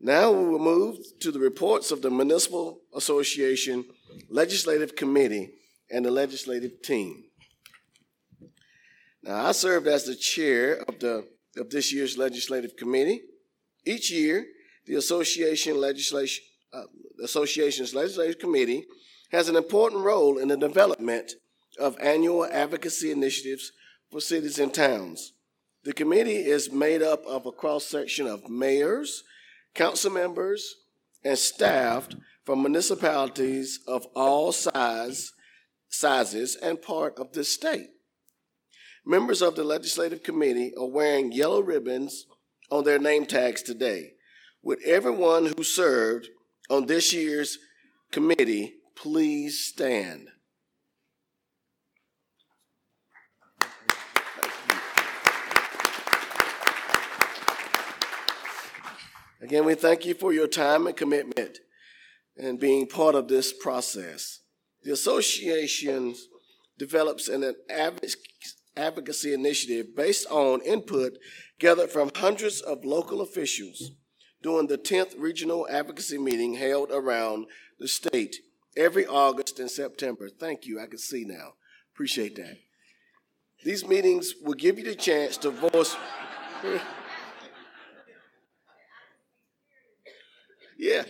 Now we will move to the reports of the Municipal Association Legislative Committee and the legislative team. Now, I served as the chair of, the, of this year's legislative committee. Each year, the association legislation, uh, association's legislative committee has an important role in the development of annual advocacy initiatives for cities and towns. The committee is made up of a cross section of mayors, council members, and staff from municipalities of all size, sizes and part of the state. Members of the legislative committee are wearing yellow ribbons on their name tags today. Would everyone who served on this year's committee please stand? Again, we thank you for your time and commitment and being part of this process. The association develops an advocacy initiative based on input gathered from hundreds of local officials during the 10th regional advocacy meeting held around the state every August and September. Thank you. I can see now. Appreciate that. These meetings will give you the chance to voice. Yeah.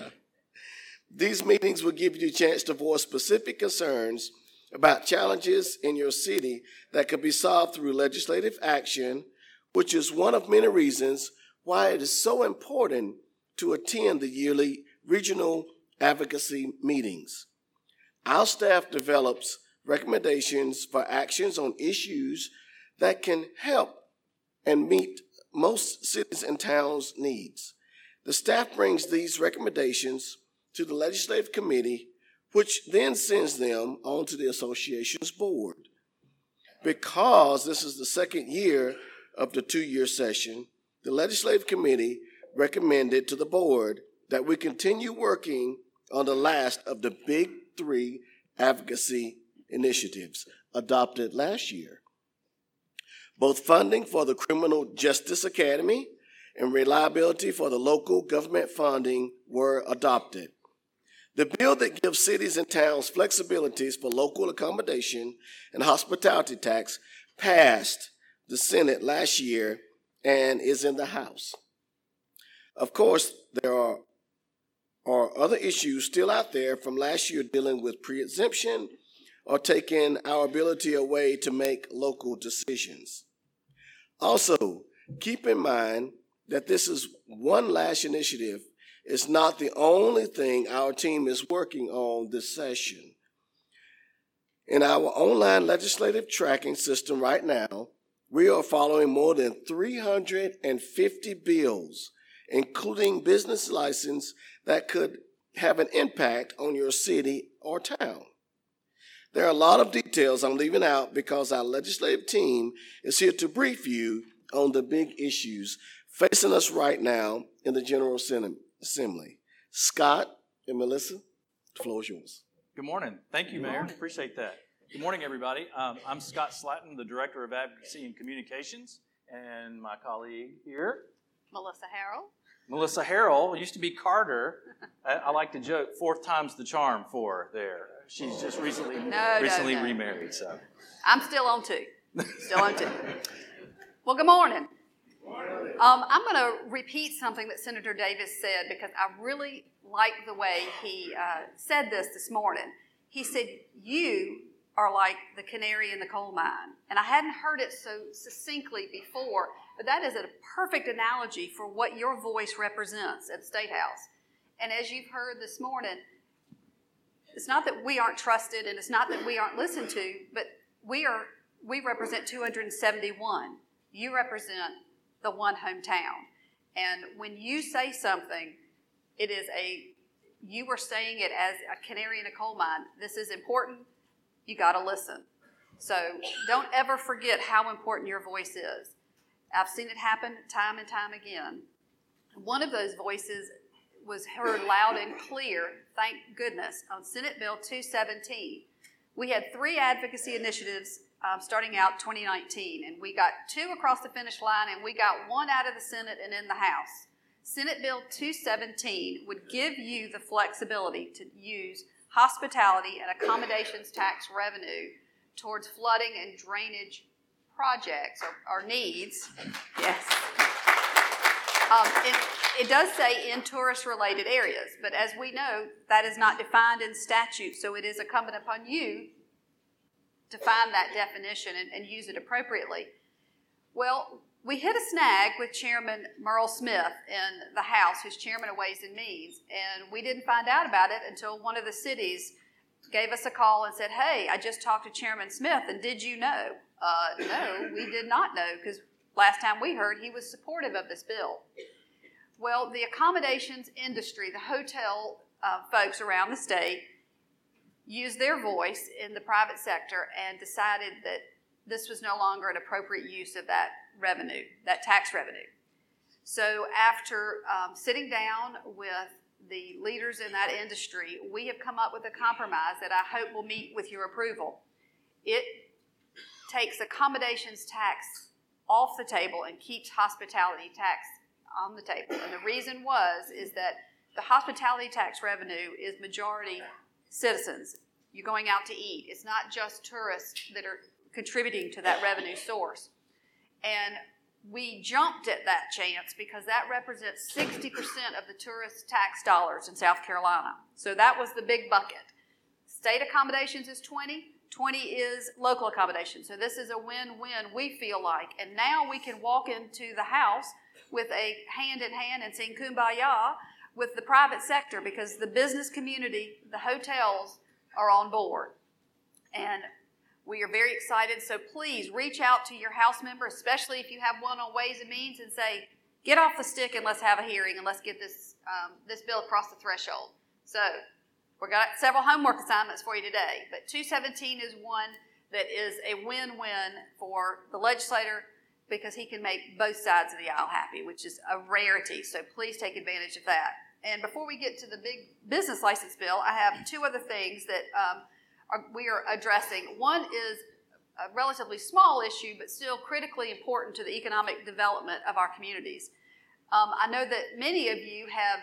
These meetings will give you a chance to voice specific concerns about challenges in your city that could be solved through legislative action, which is one of many reasons why it is so important to attend the yearly regional advocacy meetings. Our staff develops recommendations for actions on issues that can help and meet most cities and towns' needs. The staff brings these recommendations to the legislative committee, which then sends them on to the association's board. Because this is the second year of the two year session, the legislative committee recommended to the board that we continue working on the last of the big three advocacy initiatives adopted last year. Both funding for the Criminal Justice Academy and reliability for the local government funding were adopted. The bill that gives cities and towns flexibilities for local accommodation and hospitality tax passed the Senate last year and is in the House. Of course, there are, are other issues still out there from last year dealing with pre exemption or taking our ability away to make local decisions. Also, keep in mind that this is one last initiative. It's not the only thing our team is working on this session. In our online legislative tracking system right now, we are following more than 350 bills, including business license that could have an impact on your city or town. There are a lot of details I'm leaving out because our legislative team is here to brief you on the big issues facing us right now in the General Assembly. Scott and Melissa, the floor is yours. Good morning. Thank you, Mayor. Appreciate that. Good morning, everybody. Um, I'm Scott Slatton, the Director of Advocacy and Communications, and my colleague here, Melissa Harrell. Melissa Harrell used to be Carter. I, I, like to joke, fourth time's the charm for her there. She's just recently no, recently no, no. remarried, so I'm still on two. Still on two. well, good morning. good morning. Um, I'm going to repeat something that Senator Davis said because I really like the way he uh, said this this morning. He said, You are like the canary in the coal mine. And I hadn't heard it so succinctly before, but that is a perfect analogy for what your voice represents at the State House. And as you've heard this morning, it's not that we aren't trusted and it's not that we aren't listened to, but we are we represent 271. You represent the one hometown. And when you say something, it is a, you are saying it as a canary in a coal mine. This is important. You got to listen. So don't ever forget how important your voice is. I've seen it happen time and time again. One of those voices was heard loud and clear, thank goodness, on Senate Bill 217. We had three advocacy initiatives um, starting out 2019. And we got two across the finish line, and we got one out of the Senate and in the House. Senate Bill 217 would give you the flexibility to use hospitality and accommodations tax revenue towards flooding and drainage projects or, or needs. Yes. Um, it, it does say in tourist related areas, but as we know, that is not defined in statute, so it is incumbent upon you to find that definition and, and use it appropriately. Well, we hit a snag with Chairman Murrell Smith in the House, who's chairman of Ways and Means, and we didn't find out about it until one of the cities gave us a call and said, Hey, I just talked to Chairman Smith, and did you know? Uh, no, we did not know, because last time we heard he was supportive of this bill. Well, the accommodations industry, the hotel uh, folks around the state, used their voice in the private sector and decided that this was no longer an appropriate use of that revenue, that tax revenue. So, after um, sitting down with the leaders in that industry, we have come up with a compromise that I hope will meet with your approval. It takes accommodations tax off the table and keeps hospitality tax on the table. And the reason was is that the hospitality tax revenue is majority citizens. You're going out to eat. It's not just tourists that are contributing to that revenue source. And we jumped at that chance because that represents 60% of the tourist tax dollars in South Carolina. So that was the big bucket. State accommodations is 20, 20 is local accommodation. So this is a win-win we feel like. And now we can walk into the house with a hand in hand and sing kumbaya with the private sector because the business community, the hotels are on board. And we are very excited. So please reach out to your House member, especially if you have one on Ways and Means, and say, get off the stick and let's have a hearing and let's get this, um, this bill across the threshold. So we've got several homework assignments for you today, but 217 is one that is a win-win for the legislator because he can make both sides of the aisle happy, which is a rarity. So please take advantage of that. And before we get to the big business license bill, I have two other things that um, are, we are addressing. One is a relatively small issue, but still critically important to the economic development of our communities. Um, I know that many of you have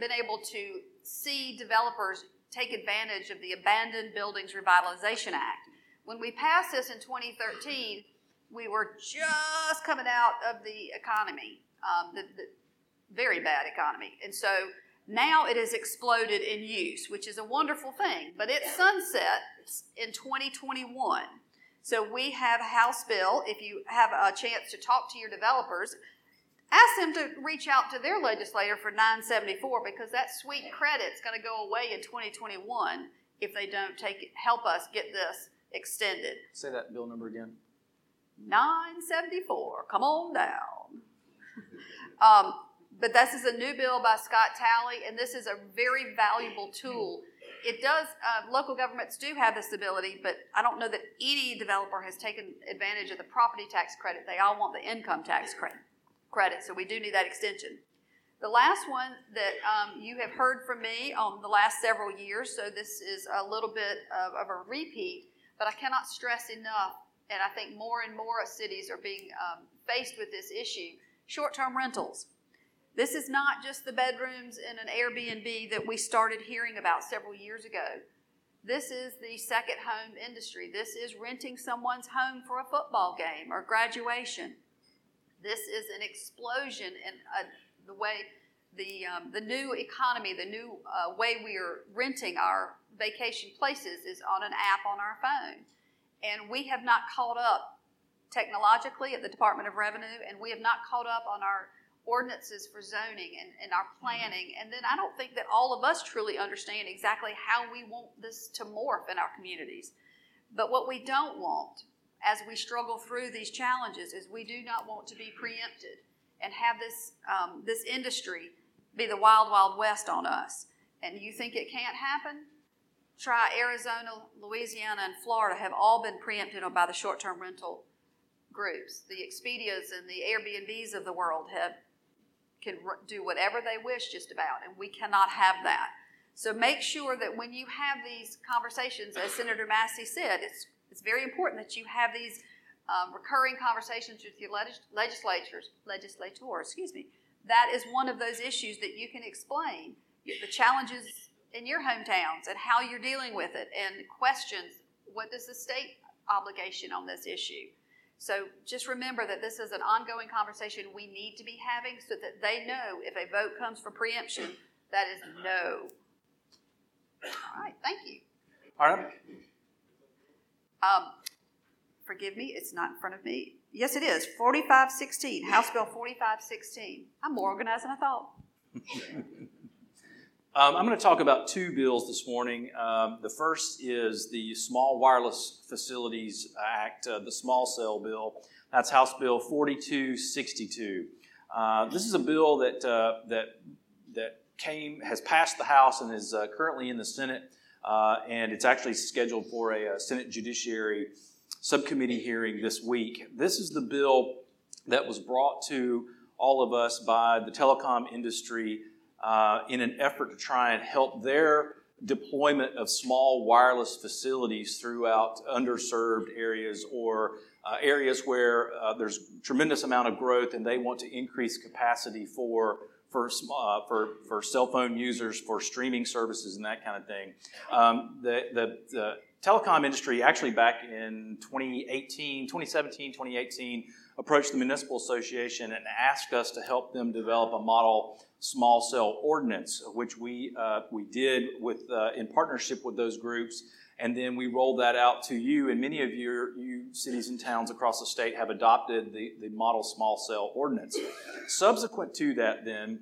been able to see developers take advantage of the Abandoned Buildings Revitalization Act. When we passed this in 2013, we were just coming out of the economy, um, the, the very bad economy. And so now it has exploded in use, which is a wonderful thing, but it sunsets in 2021. So we have a House bill. If you have a chance to talk to your developers, ask them to reach out to their legislator for 974 because that sweet credit's going to go away in 2021 if they don't take it, help us get this extended. Say that bill number again. 974. Come on down. Um, but this is a new bill by Scott Talley, and this is a very valuable tool. It does, uh, local governments do have this ability, but I don't know that any developer has taken advantage of the property tax credit. They all want the income tax credit, credit so we do need that extension. The last one that um, you have heard from me on the last several years, so this is a little bit of, of a repeat, but I cannot stress enough and I think more and more cities are being um, faced with this issue short term rentals. This is not just the bedrooms in an Airbnb that we started hearing about several years ago. This is the second home industry. This is renting someone's home for a football game or graduation. This is an explosion in uh, the way the, um, the new economy, the new uh, way we are renting our vacation places is on an app on our phone. And we have not caught up technologically at the Department of Revenue, and we have not caught up on our ordinances for zoning and, and our planning. And then I don't think that all of us truly understand exactly how we want this to morph in our communities. But what we don't want as we struggle through these challenges is we do not want to be preempted and have this, um, this industry be the wild, wild west on us. And you think it can't happen? Try Arizona, Louisiana, and Florida have all been preempted by the short term rental groups. The Expedias and the Airbnbs of the world have can do whatever they wish just about, and we cannot have that. So make sure that when you have these conversations, as Senator Massey said, it's, it's very important that you have these um, recurring conversations with your legis- legislators, excuse me, that is one of those issues that you can explain the challenges in your hometowns and how you're dealing with it and questions what does the state obligation on this issue so just remember that this is an ongoing conversation we need to be having so that they know if a vote comes for preemption that is no. All right thank you. All right. Um, forgive me it's not in front of me. Yes it is 4516 house bill 4516 i'm more organized than i thought Um, I'm going to talk about two bills this morning. Um, the first is the Small Wireless Facilities Act, uh, the small cell bill. That's House Bill 4262. Uh, this is a bill that uh, that that came has passed the House and is uh, currently in the Senate, uh, and it's actually scheduled for a, a Senate Judiciary Subcommittee hearing this week. This is the bill that was brought to all of us by the telecom industry uh, in an effort to try and help their deployment of small wireless facilities throughout underserved areas or uh, areas where uh, there's tremendous amount of growth and they want to increase capacity for for, uh, for, for cell phone users, for streaming services, and that kind of thing. Um, the, the, the, telecom industry actually back in 2018, 2017, 2018 approached the Municipal Association and asked us to help them develop a model small cell ordinance, which we, uh, we did with, uh, in partnership with those groups. And then we rolled that out to you, and many of your you cities and towns across the state have adopted the, the model small cell ordinance. Subsequent to that, then,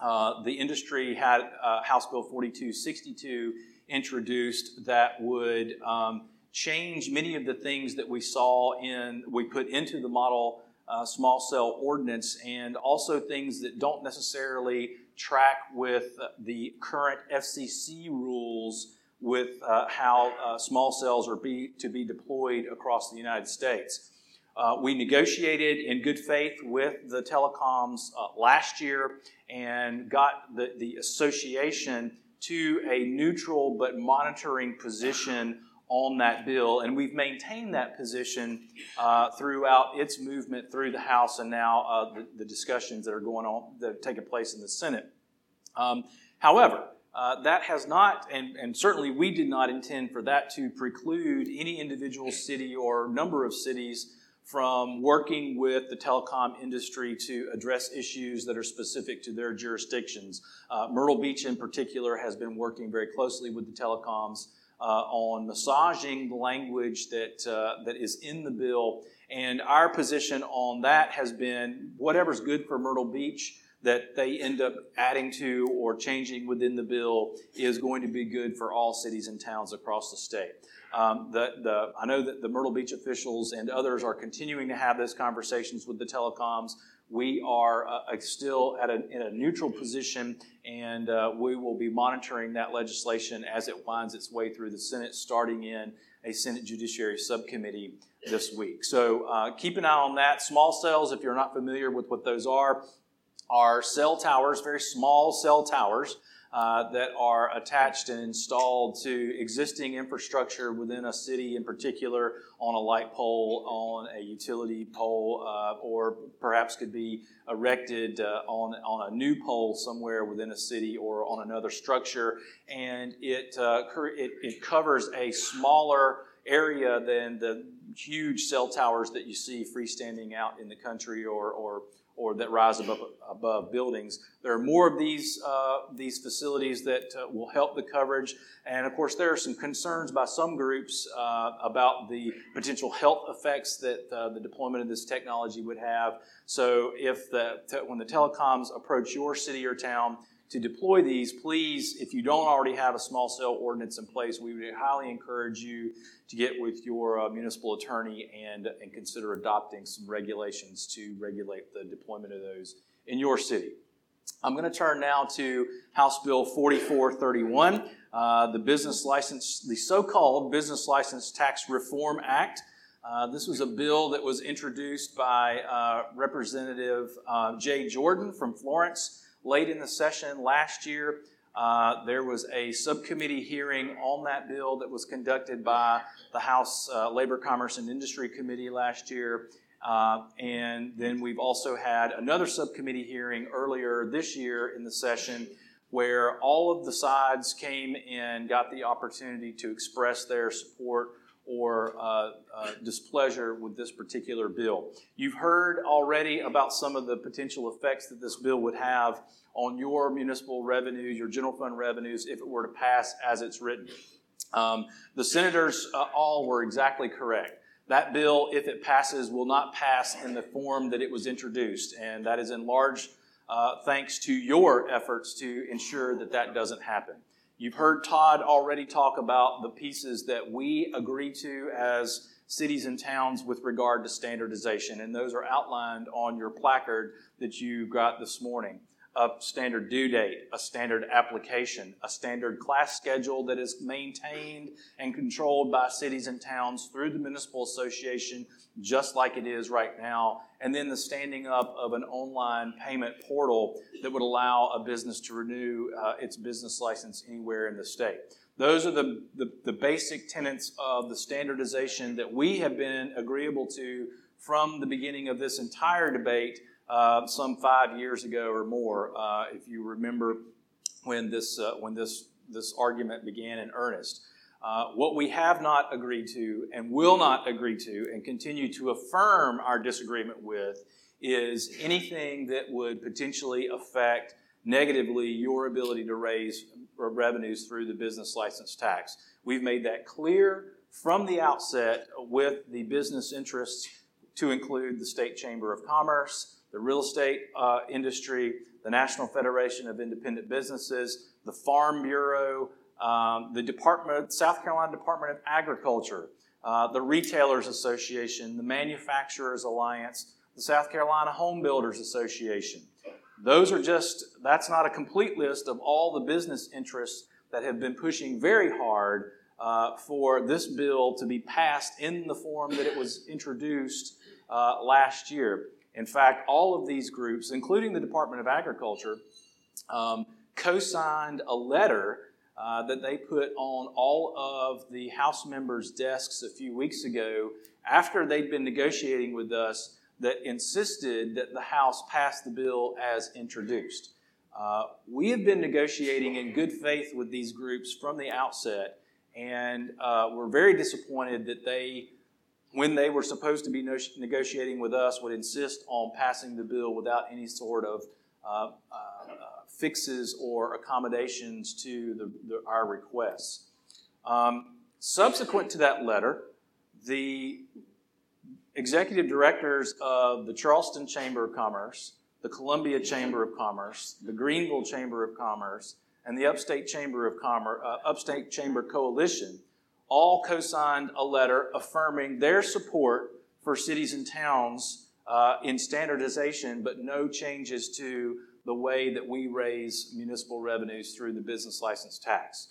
uh, the industry had uh, House Bill 4262 introduced that would um, change many of the things that we saw in, we put into the model uh, small cell ordinance and also things that don't necessarily track with the current FCC rules with uh, how uh, small cells are be, to be deployed across the United States. Uh, we negotiated in good faith with the telecoms uh, last year and got the, the association to a neutral but monitoring position on that bill, and we've maintained that position uh, throughout its movement through the House and now uh, the, the, discussions that are going on that have taken place in the Senate. Um, however, uh, that has not, and, and certainly we did not intend for that to preclude any individual city or number of cities from working with the telecom industry to address issues that are specific to their jurisdictions. Uh, Myrtle Beach, in particular, has been working very closely with the telecoms on massaging the language that, uh, that is in the bill. And our position on that has been whatever's good for Myrtle Beach that they end up adding to or changing within the bill is going to be good for all cities and towns across the state. Um, the, the, I know that the Myrtle Beach officials and others are continuing to have those conversations with the telecoms. We are uh, still at a, in a neutral position, and uh, we will be monitoring that legislation as it winds its way through the Senate, starting in a Senate Judiciary Subcommittee this week. So uh, keep an eye on that. Small cells, if you're not familiar with what those are, are cell towers, very small cell towers uh, that are attached and installed to existing infrastructure within a city, in particular, on a light pole, on a utility pole, uh, or perhaps could be erected uh, on, on a new pole somewhere within a city or on another structure. And it, uh, it, it covers a smaller area than the huge cell towers that you see freestanding out in the country or, or or that rise above, above buildings. There are more of these, uh, these facilities that uh, will help the coverage. And of course, there are some concerns by some groups uh, about the potential health effects that uh, the deployment of this technology would have. So, if the, when the telecoms approach your city or town, to deploy these, please, if you don't already have a small cell ordinance in place, we would highly encourage you to get with your uh, municipal attorney and, and consider adopting some regulations to regulate the deployment of those in your city. I'm going to turn now to House Bill 4431, uh, the business license, the so-called Business License Tax Reform Act. Uh, this was a bill that was introduced by uh, Representative uh, Jay Jordan from Florence late in the session last year. Uh, there was a subcommittee hearing on that bill that was conducted by the House uh, Labor, Commerce, and Industry Committee last year. Uh, and then we've also had another subcommittee hearing earlier this year in the session where all of the sides came and got the opportunity to express their support or uh, uh, displeasure with this particular bill. You've heard already about some of the potential effects that this bill would have on your municipal revenues, your general fund revenues, if it were to pass as it's written. Um, the senators uh, all were exactly correct. That bill, if it passes, will not pass in the form that it was introduced, and that is in large uh, thanks to your efforts to ensure that that doesn't happen. You've heard Todd already talk about the pieces that we agree to as cities and towns with regard to standardization, and those are outlined on your placard that you got this morning a standard due date, a standard application, a standard class schedule that is maintained and controlled by cities and towns through the municipal association, just like it is right now, and then the standing up of an online payment portal that would allow a business to renew uh, its business license anywhere in the state. Those are the, the, the basic tenets of the standardization that we have been agreeable to from the beginning of this entire debate uh, some five years ago or more, uh, if you remember when this, uh, when this, this argument began in earnest. Uh, what we have not agreed to and will not agree to and continue to affirm our disagreement with is anything that would potentially affect negatively your ability to raise revenues through the business license tax. We've made that clear from the outset with the business interests to include the State Chamber of Commerce, the real estate uh, industry, the National Federation of Independent Businesses, the Farm Bureau, um, the Department, South Carolina Department of Agriculture, uh, the Retailers Association, the Manufacturers Alliance, the South Carolina Home Builders Association. Those are just, that's not a complete list of all the business interests that have been pushing very hard uh, for this bill to be passed in the form that it was introduced uh, last year. In fact, all of these groups, including the Department of Agriculture, um, co signed a letter uh, that they put on all of the House members' desks a few weeks ago after they'd been negotiating with us that insisted that the House pass the bill as introduced. Uh, we have been negotiating in good faith with these groups from the outset, and uh, we're very disappointed that they when they were supposed to be negotiating with us, would insist on passing the bill without any sort of uh, uh, fixes or accommodations to the, the, our requests. Um, subsequent to that letter, the executive directors of the Charleston Chamber of Commerce, the Columbia Chamber of Commerce, the Greenville Chamber of Commerce, and the Upstate Chamber of Commerce, uh, Upstate Chamber Coalition all co signed a letter affirming their support for cities and towns uh, in standardization, but no changes to the way that we raise municipal revenues through the business license tax.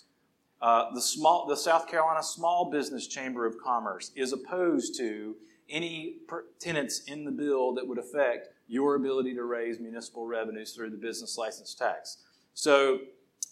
Uh, the, small, the South Carolina Small Business Chamber of Commerce is opposed to any tenants in the bill that would affect your ability to raise municipal revenues through the business license tax. So,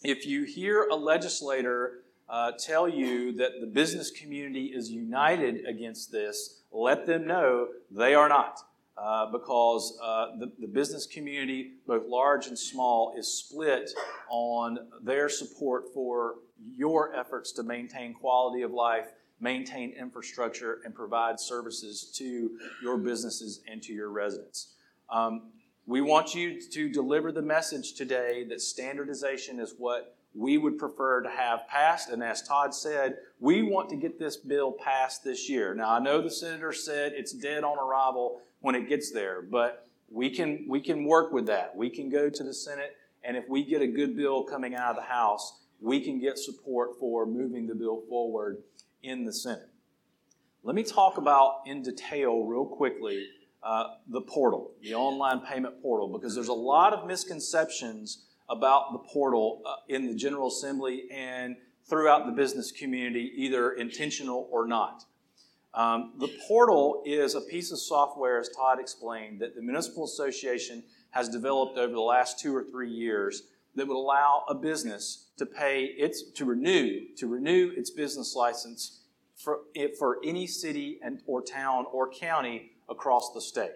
if you hear a legislator uh, tell you that the business community is united against this, let them know they are not. Uh, because uh, the, the business community, both large and small, is split on their support for your efforts to maintain quality of life, maintain infrastructure, and provide services to your businesses and to your residents. Um, we want you to deliver the message today that standardization is what we would prefer to have passed. And as Todd said, we want to get this bill passed this year. Now, I know the senator said it's dead on arrival when it gets there, but we can, we can work with that. We can go to the Senate, and if we get a good bill coming out of the House, we can get support for moving the bill forward in the Senate. Let me talk about in detail, real quickly, uh, the portal, the online payment portal, because there's a lot of misconceptions about the portal uh, in the General Assembly and throughout the business community, either intentional or not. Um, the portal is a piece of software, as Todd explained, that the Municipal Association has developed over the last two or three years that would allow a business to pay its to renew to renew its business license for, for any city and or town or county across the state.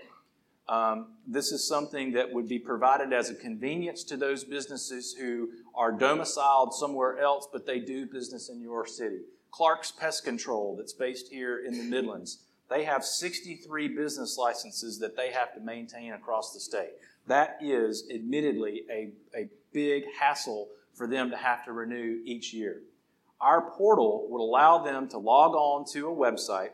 Um, this is something that would be provided as a convenience to those businesses who are domiciled somewhere else, but they do business in your city. Clark's Pest Control, that's based here in the Midlands, they have 63 business licenses that they have to maintain across the state. That is admittedly a, a big hassle for them to have to renew each year. Our portal would allow them to log on to a website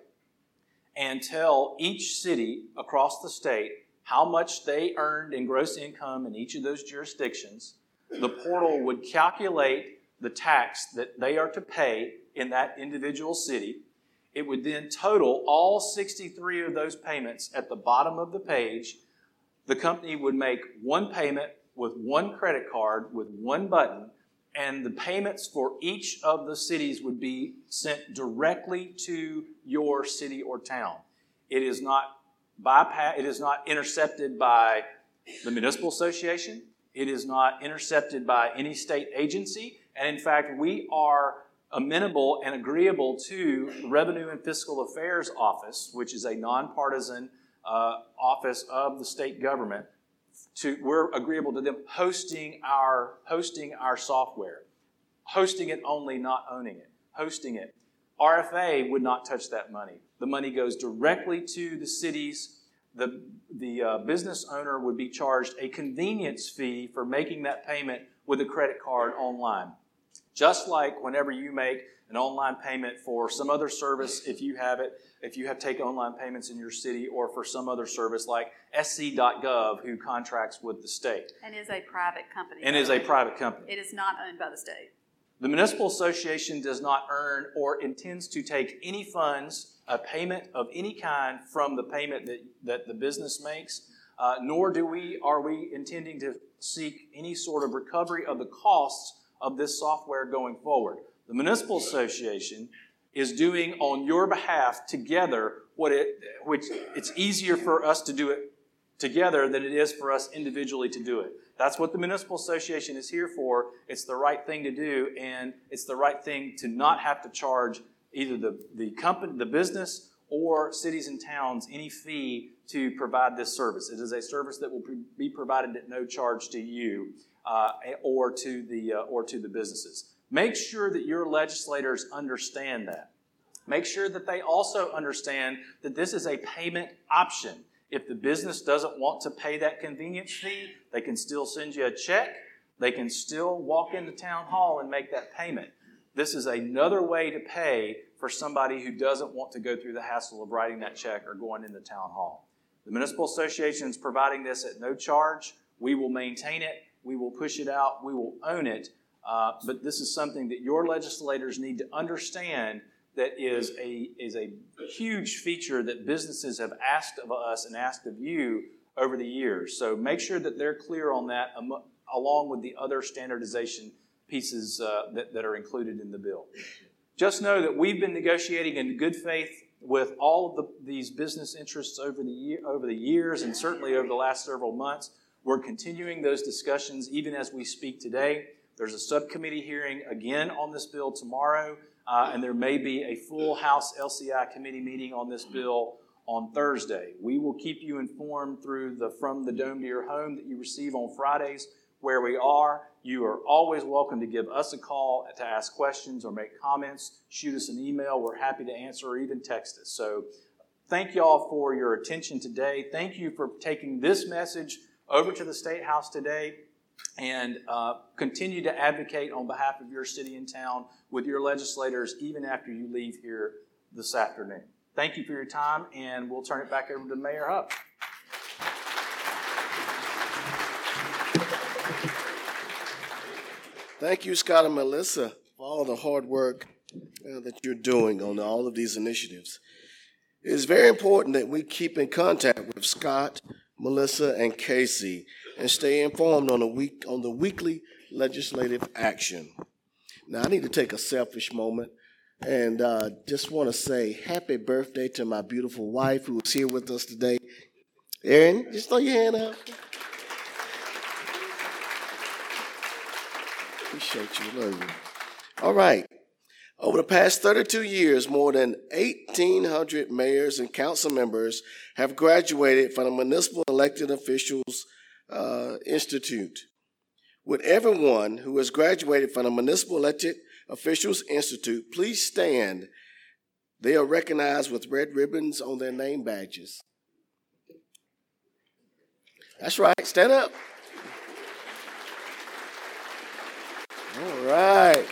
and tell each city across the state how much they earned in gross income in each of those jurisdictions. The portal would calculate the tax that they are to pay in that individual city. It would then total all 63 of those payments at the bottom of the page. The company would make one payment with one credit card with one button, and the payments for each of the cities would be sent directly to your city or town. It is not bypass, it is not intercepted by the municipal association. It is not intercepted by any state agency. And in fact, we are amenable and agreeable to the Revenue and Fiscal Affairs Office, which is a nonpartisan uh, office of the state government. To, we're agreeable to them hosting our hosting our software, hosting it only, not owning it, hosting it. RFA would not touch that money. The money goes directly to the cities. The, the uh, business owner would be charged a convenience fee for making that payment with a credit card online. Just like whenever you make an online payment for some other service, if you have it, if you have taken online payments in your city or for some other service like sc.gov who contracts with the state. And is a private company. And is a private company. It is not owned by the state. The municipal association does not earn or intends to take any funds, a payment of any kind from the payment that, that the business makes, uh, nor do we are we intending to seek any sort of recovery of the costs of this software going forward. The municipal association is doing on your behalf together what it which it's easier for us to do it together than it is for us individually to do it. That's what the municipal association is here for. It's the right thing to do, and it's the right thing to not have to charge either the, the company, the business, or cities and towns any fee to provide this service. It is a service that will be provided at no charge to you uh, or to the uh, or to the businesses. Make sure that your legislators understand that. Make sure that they also understand that this is a payment option. If the business doesn't want to pay that convenience fee, they can still send you a check. They can still walk into town hall and make that payment. This is another way to pay for somebody who doesn't want to go through the hassle of writing that check or going into town hall. The municipal association is providing this at no charge. We will maintain it. We will push it out. We will own it. Uh, but this is something that your legislators need to understand that is a, is a huge feature that businesses have asked of us and asked of you over the years. So make sure that they're clear on that along with the other standardization pieces uh, that, that are included in the bill. Just know that we've been negotiating in good faith with all of the, these business interests over the, year, over the years and certainly over the last several months. We're continuing those discussions even as we speak today. There's a subcommittee hearing again on this bill tomorrow. Uh, and there may be a full House LCI committee meeting on this bill on Thursday. We will keep you informed through the From the Dome to Your Home that you receive on Fridays where we are. You are always welcome to give us a call to ask questions or make comments. Shoot us an email. We're happy to answer or even text us. So thank you all for your attention today. Thank you for taking this message over to the State House today and uh, continue to advocate on behalf of your city and town with your legislators even after you leave here this afternoon. Thank you for your time, and we'll turn it back over to Mayor Huff. Thank you, Scott and Melissa, for all the hard work uh, that you're doing on all of these initiatives. It is very important that we keep in contact with Scott, Melissa, and Casey and stay informed on the week on the weekly legislative action. Now, I need to take a selfish moment and uh, just want to say happy birthday to my beautiful wife who is here with us today. Erin, just throw your hand up. Appreciate you. Love you. All right. Over the past 32 years, more than 1,800 mayors and council members have graduated from the Municipal Elected Officials uh, Institute. Would everyone who has graduated from the Municipal Elected Officials Institute please stand? They are recognized with red ribbons on their name badges. That's right, stand up. All right.